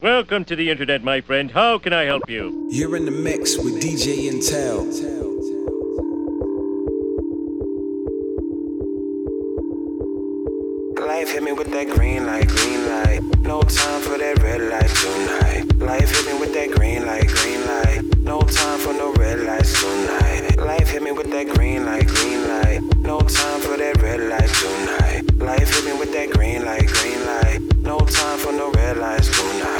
Welcome to the internet, my friend. How can I help you? You're in the mix with DJ Intel. Life hit me with that green light, green light. No time for that red light tonight. Life hit me with that green light, green light. No time for no red lights tonight. Life hit me with that green light, green light. No time for that red light tonight. Life hit me with that green light, green light. No time for no red lights tonight.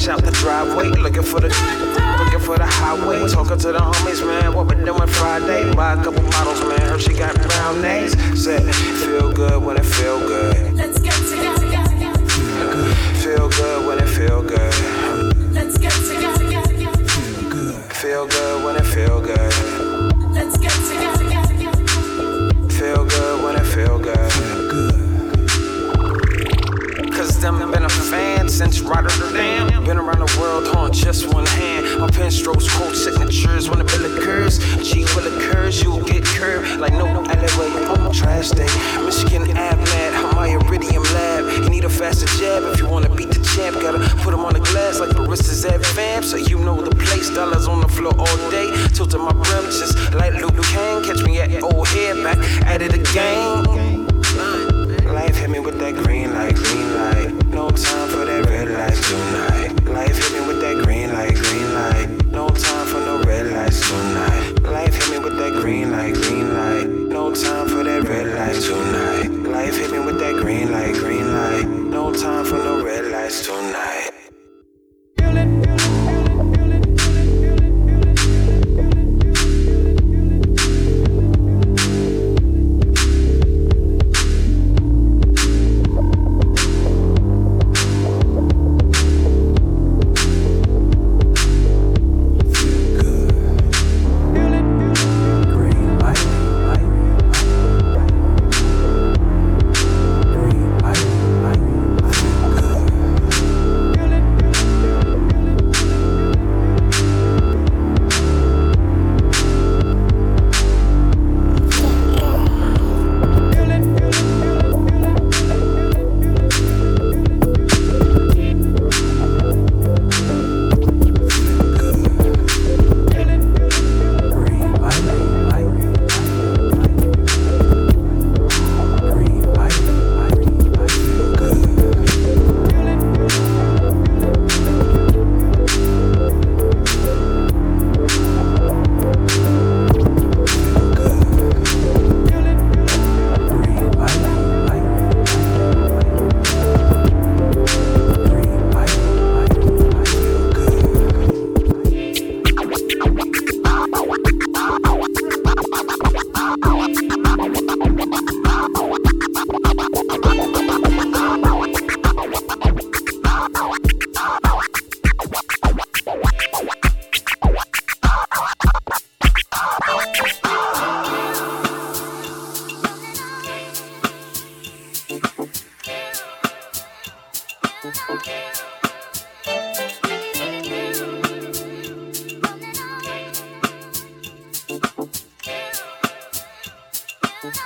Fresh out the driveway, looking for the, looking for the highway. Talking to the homies, man, what we doing Friday? Buy a couple bottles, man. Heard she got brown names. Said, feel good when it feel good. Let's get together. Feel good when it feel good. Let's get together. Feel good. Feel good when it feel good. Let's get together. Feel good when it feel good. Them been a fan since Rotterdam. Been around the world on just one hand. My pen strokes, quote signatures when the bill occurs. G will occurs, you'll get curved like no alleyway on trash day. Michigan Ave lad, my Iridium lab. You need a faster jab if you wanna beat the champ. Gotta put put 'em on the glass like baristas at fam. So you know the place, dollars on the floor all day. Tilting my brim just like Luke Kang. Catch me at old head back at it again. Life hit me with that green light, green light. No time for that red light tonight. Life hit me with that green light, green light. No time for no red lights tonight. Life hit me with that green light, green light. No time for that red light tonight. Life hit me with that green light, green light.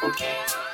Okay.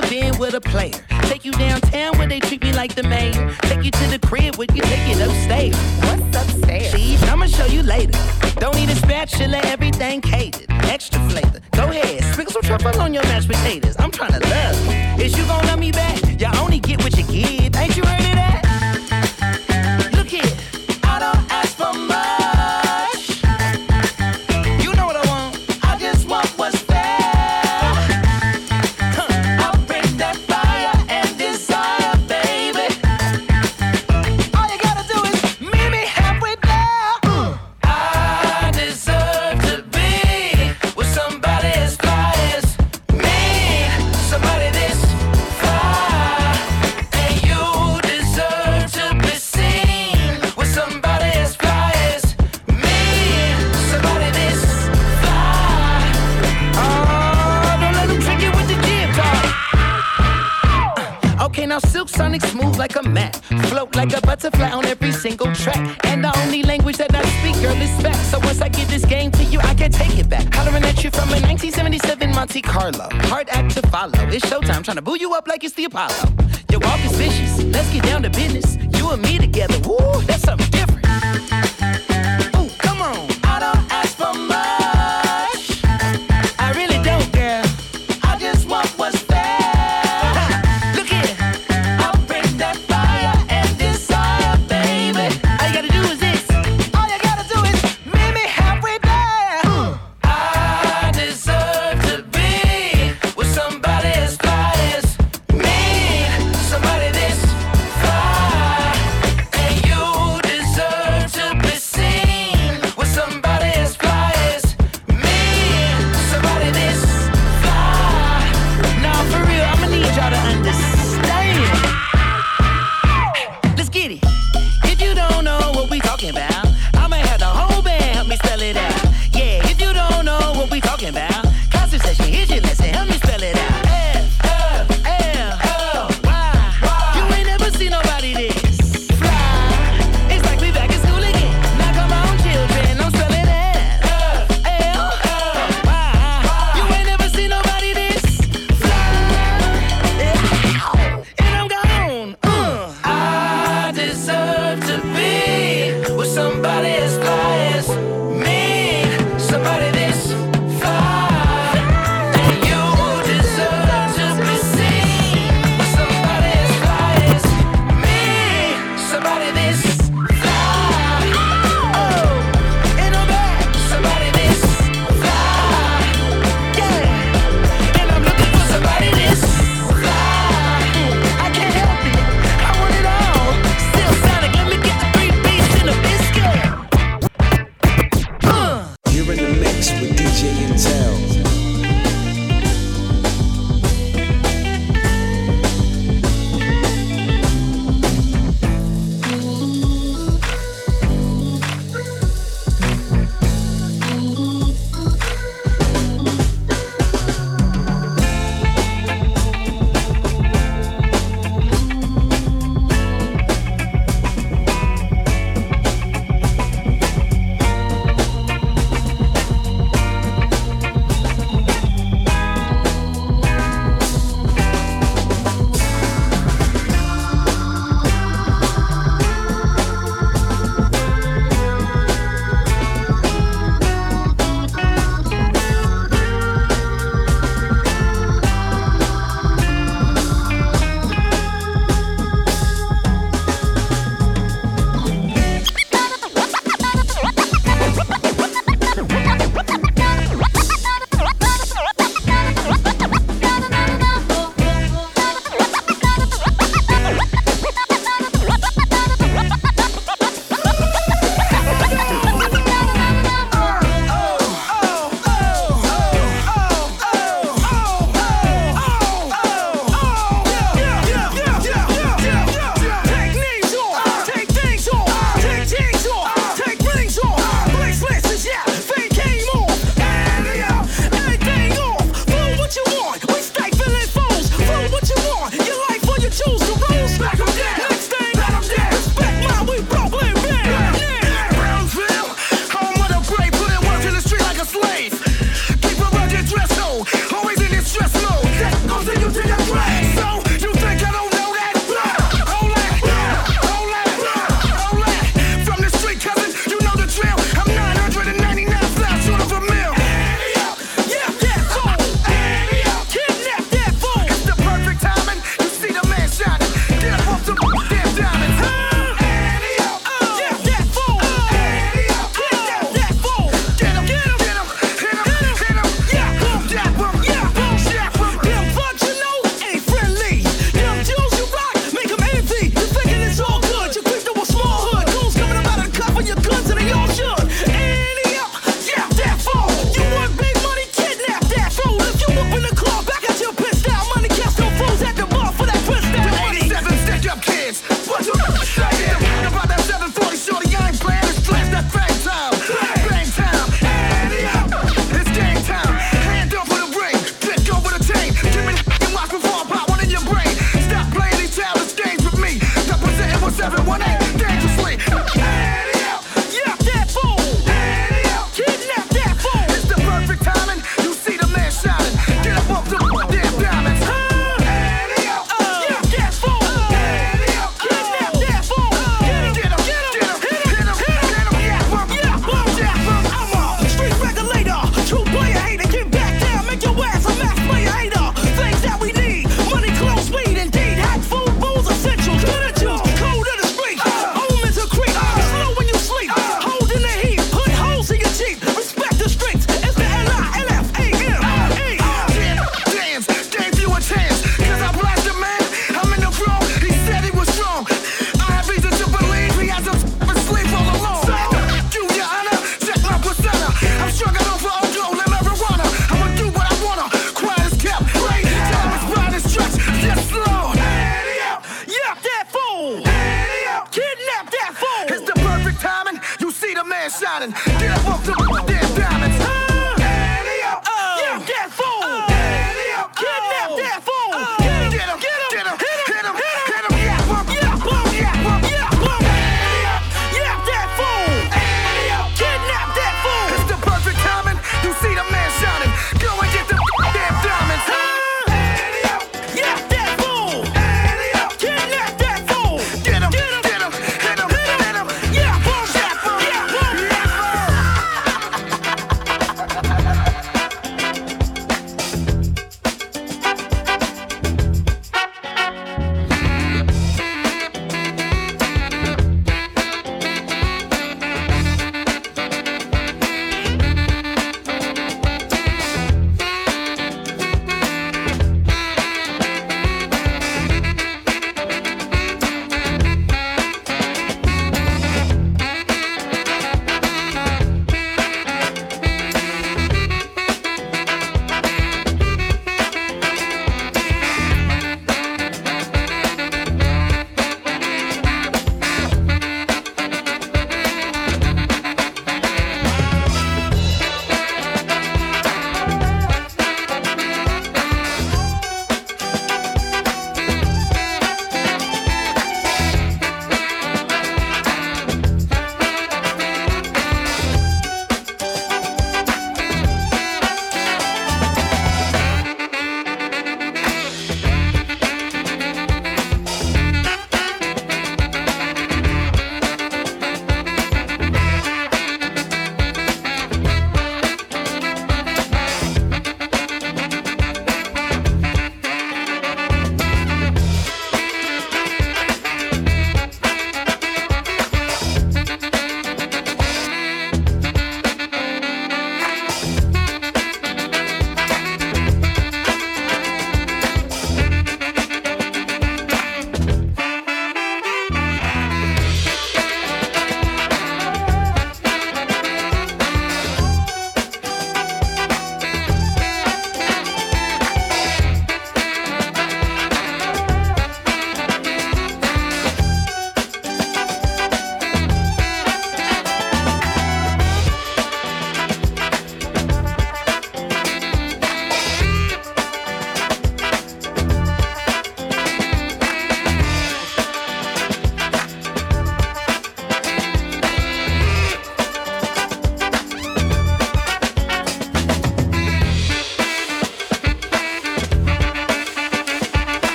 never been with a player. Take you downtown where they treat me like the mayor. follow. It's showtime, trying to boo you up like it's the Apollo. Your walk is vicious. Let's get down to business. You and me together. Woo,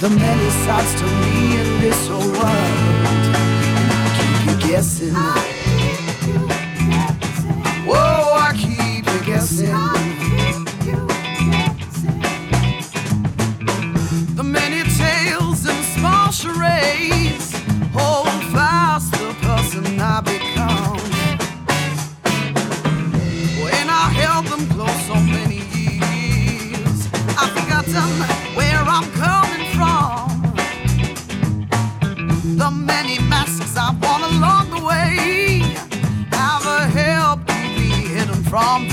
the many sides to me in this whole world. Keep you guessing. Whoa, I keep you guessing. From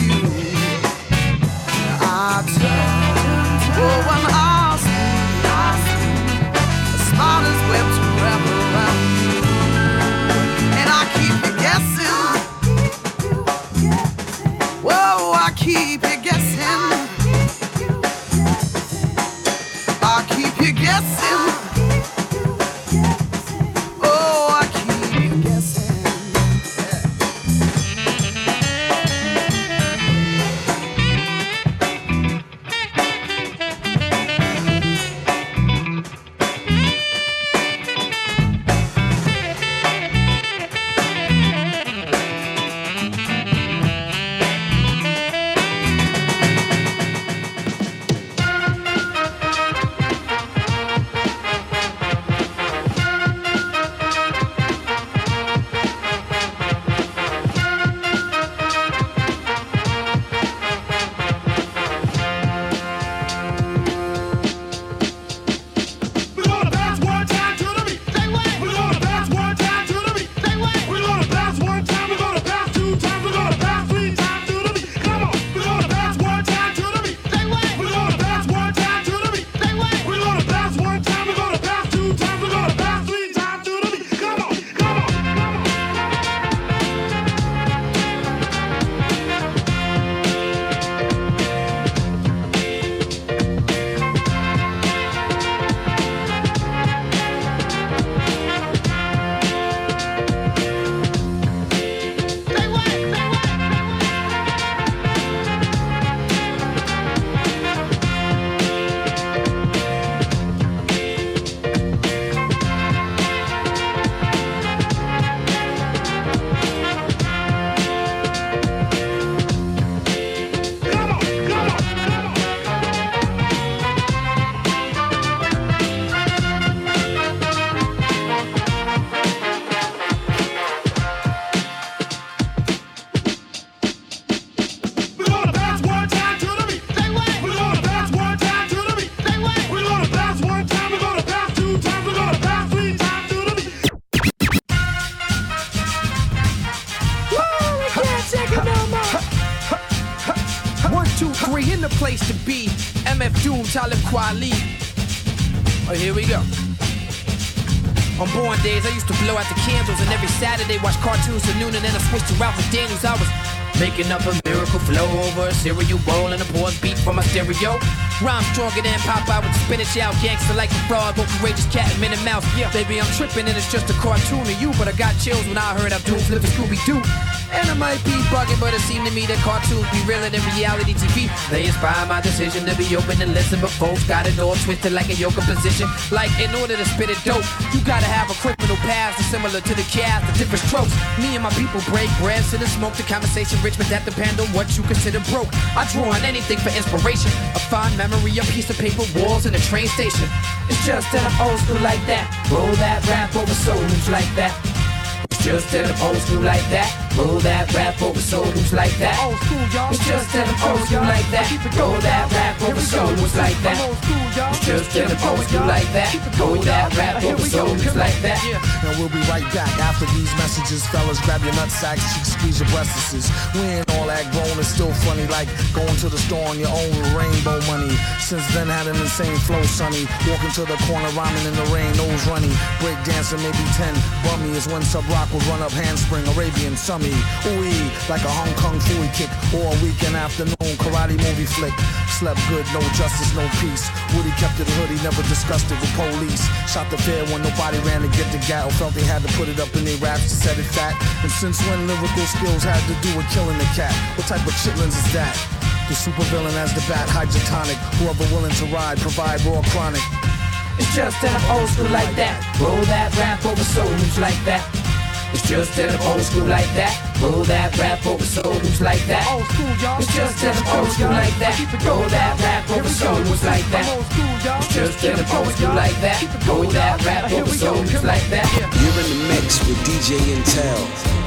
Oh, here we go. On born days, I used to blow out the candles, and every Saturday watch cartoons till noon, and then I switched to Ralph McDaniels. I was making up a miracle flow over a cereal bowl and a pause beat from my stereo. Rhyme stronger than Popeye with spinach out, gangster like a fraud, but Courageous Cat and Minute Mouse. Yeah, baby, I'm tripping, and it's just a cartoon of you, but I got chills when I heard Abdul flip the Scooby Doo. And I might be bugging, but it seemed to me that cartoons be realer than reality TV. They inspire my decision to be open and listen, but folks got it all twisted like a yoga position. Like in order to spit it dope, you gotta have a criminal past similar to the cast, the different strokes. Me and my people break bread, sit and smoke the conversation rich, but that depend on what you consider broke. I draw on anything for inspiration. A fond memory, a piece of paper, walls, and a train station. It's just that I'm old school like that. Roll that rap over souls like that. It's just that I'm old school like that. Roll that rap over souls like that. Old school, y'all. It's just that I'm old school like that. Roll that rap over souls like that. Old school, y'all. It's just that I'm old school like that. Roll that rap Here over we go. like that. And we'll be right back after these messages. Fellas, grab your nut sacks, cheeks, squeeze your breastises. We ain't all that grown, it's still funny. Like going to the store on your own with rainbow money. Since then, had an insane flow, sonny. Walking to the corner, rhyming in the rain, nose runny. Break dancing, maybe 10. Bummy is when sub rock would run up handspring, Arabian summy. Ooh, like a Hong Kong Phooey kick. Or a weekend afternoon karate movie flick. Slept good, no justice, no peace. Woody kept it hood, he never discussed it with police. Shot the fair when nobody ran to get the gat or felt they had to put it up in their raps to set it fat. And since when lyrical skills had to do with killing the cat? What type of chitlins is that? The supervillain as the bat, hydrotonic. Whoever willing to ride, provide raw chronic. It's just that I'm old school like that. Roll that rap over souls like that. It's just that I'm old school like that. Roll that rap over souls like that. Old school, y'all. It's just that I'm old school like that. Roll that rap over souls like I'm that. old school, y'all. It's just that I'm old school like that. Roll that rap over souls like that. You're in the mix with DJ Intel.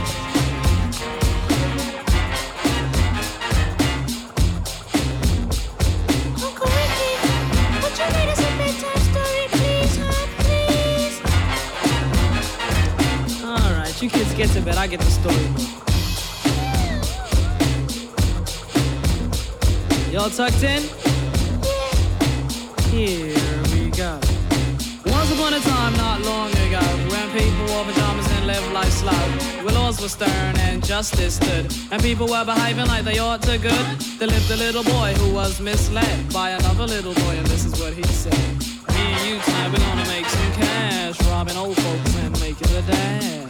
You kids get to bed. I get the story. Y'all tucked in? Here we go. Once upon a time, not long ago, when people wore pajamas and lived life slow, where laws were stern and justice stood, and people were behaving like they ought to good, there lived a little boy who was misled by another little boy, and this is what he said. Me and you tonight, we're gonna make some cash, robbing old folks and making the dash.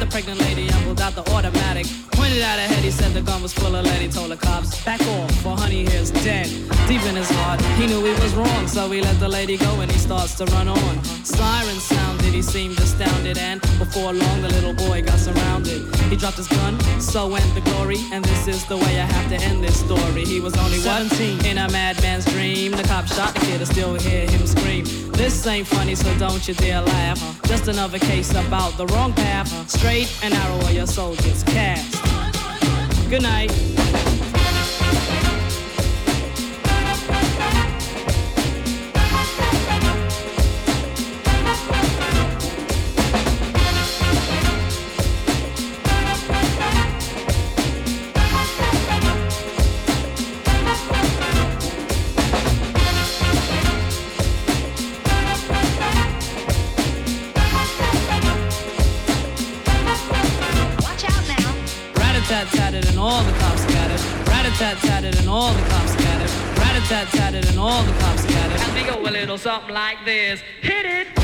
The pregnant lady and pulled out the automatic. Pointed at her he said the gun was full of lead. He told the cops, back off, for honey here's dead. Deep in his heart, he knew he was wrong, so he let the lady go and he starts to run on. Sirens he seemed astounded, and before long the little boy got surrounded. He dropped his gun, so went the glory, and this is the way I have to end this story. He was only 17 in a madman's dream. The cop shot the kid, I still hear him scream. This ain't funny, so don't you dare laugh. Just another case about the wrong path. Straight and narrow where your soul gets cast. Good night. Something like this. Hit it.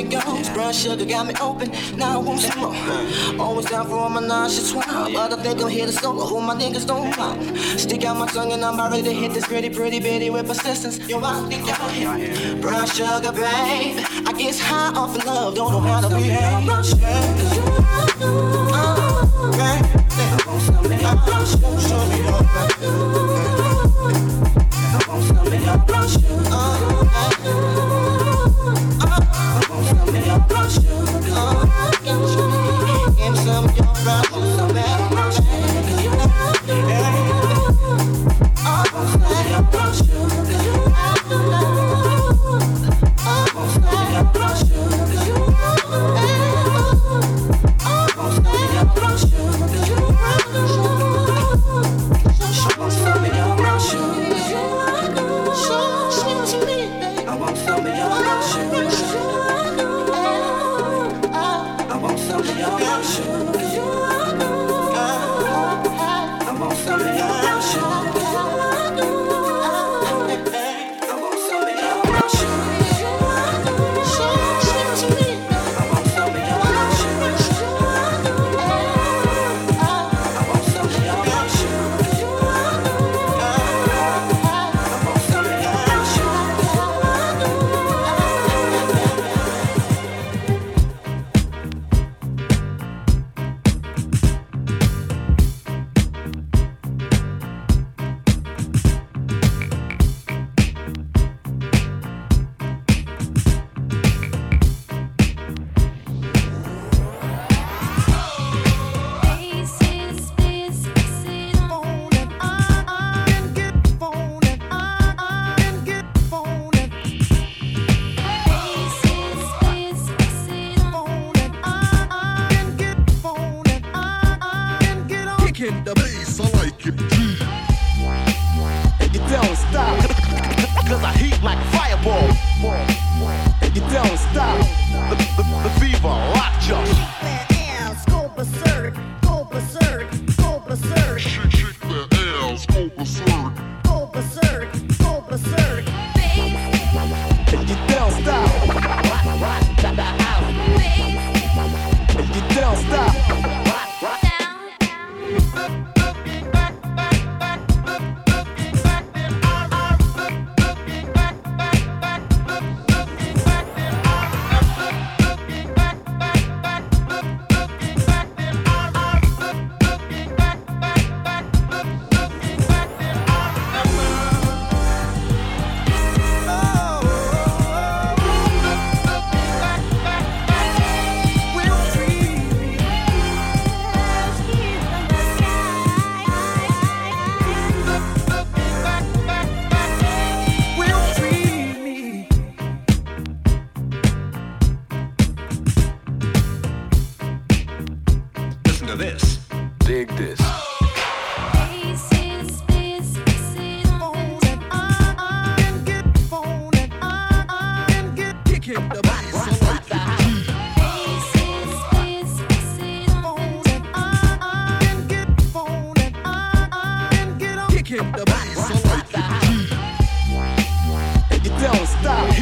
it goes. Brown sugar got me open, now I want some more. Always down for all my nauseous twine, but I think I'm here to solo. Who my niggas don't mind. Stick out my tongue and I'm about to hit this pretty, pretty bitty with persistence. Yo, I think I'm here. Brown sugar, babe. I guess high off of love, don't know how to behave. Brown sugar, oh, babe. Brown sugar, show me your back. Brown sugar, oh.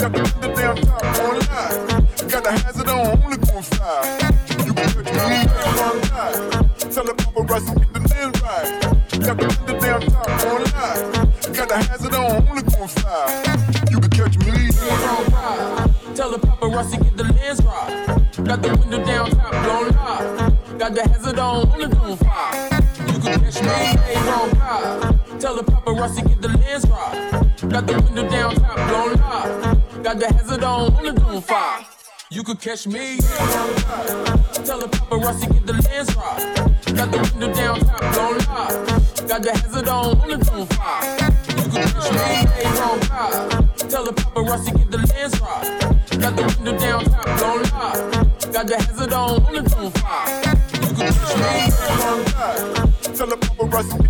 Got the, the damn top on lock. Got the hazard on, only gon' fly. You can catch me on live. Tell the paparazzi get the lens right. Got the, the damn top on. Got the hazard on, only gon' You can catch me on. Tell the paparazzi get the lens right. Got the window down, top blown live. Got the hazard on, only gon' fly. You can catch me on live. Tell the paparazzi get the lens right. You could catch me. Tell the paparazzi get the lens right. Got the window down top, don't lie. Got the hazard on, want to do five. You could catch me, ain't on God. Tell the paparazzi get the lens right. Got the window down top, don't lie. Got the hazard on, want to do five. You could catch me. Tell the paparazzi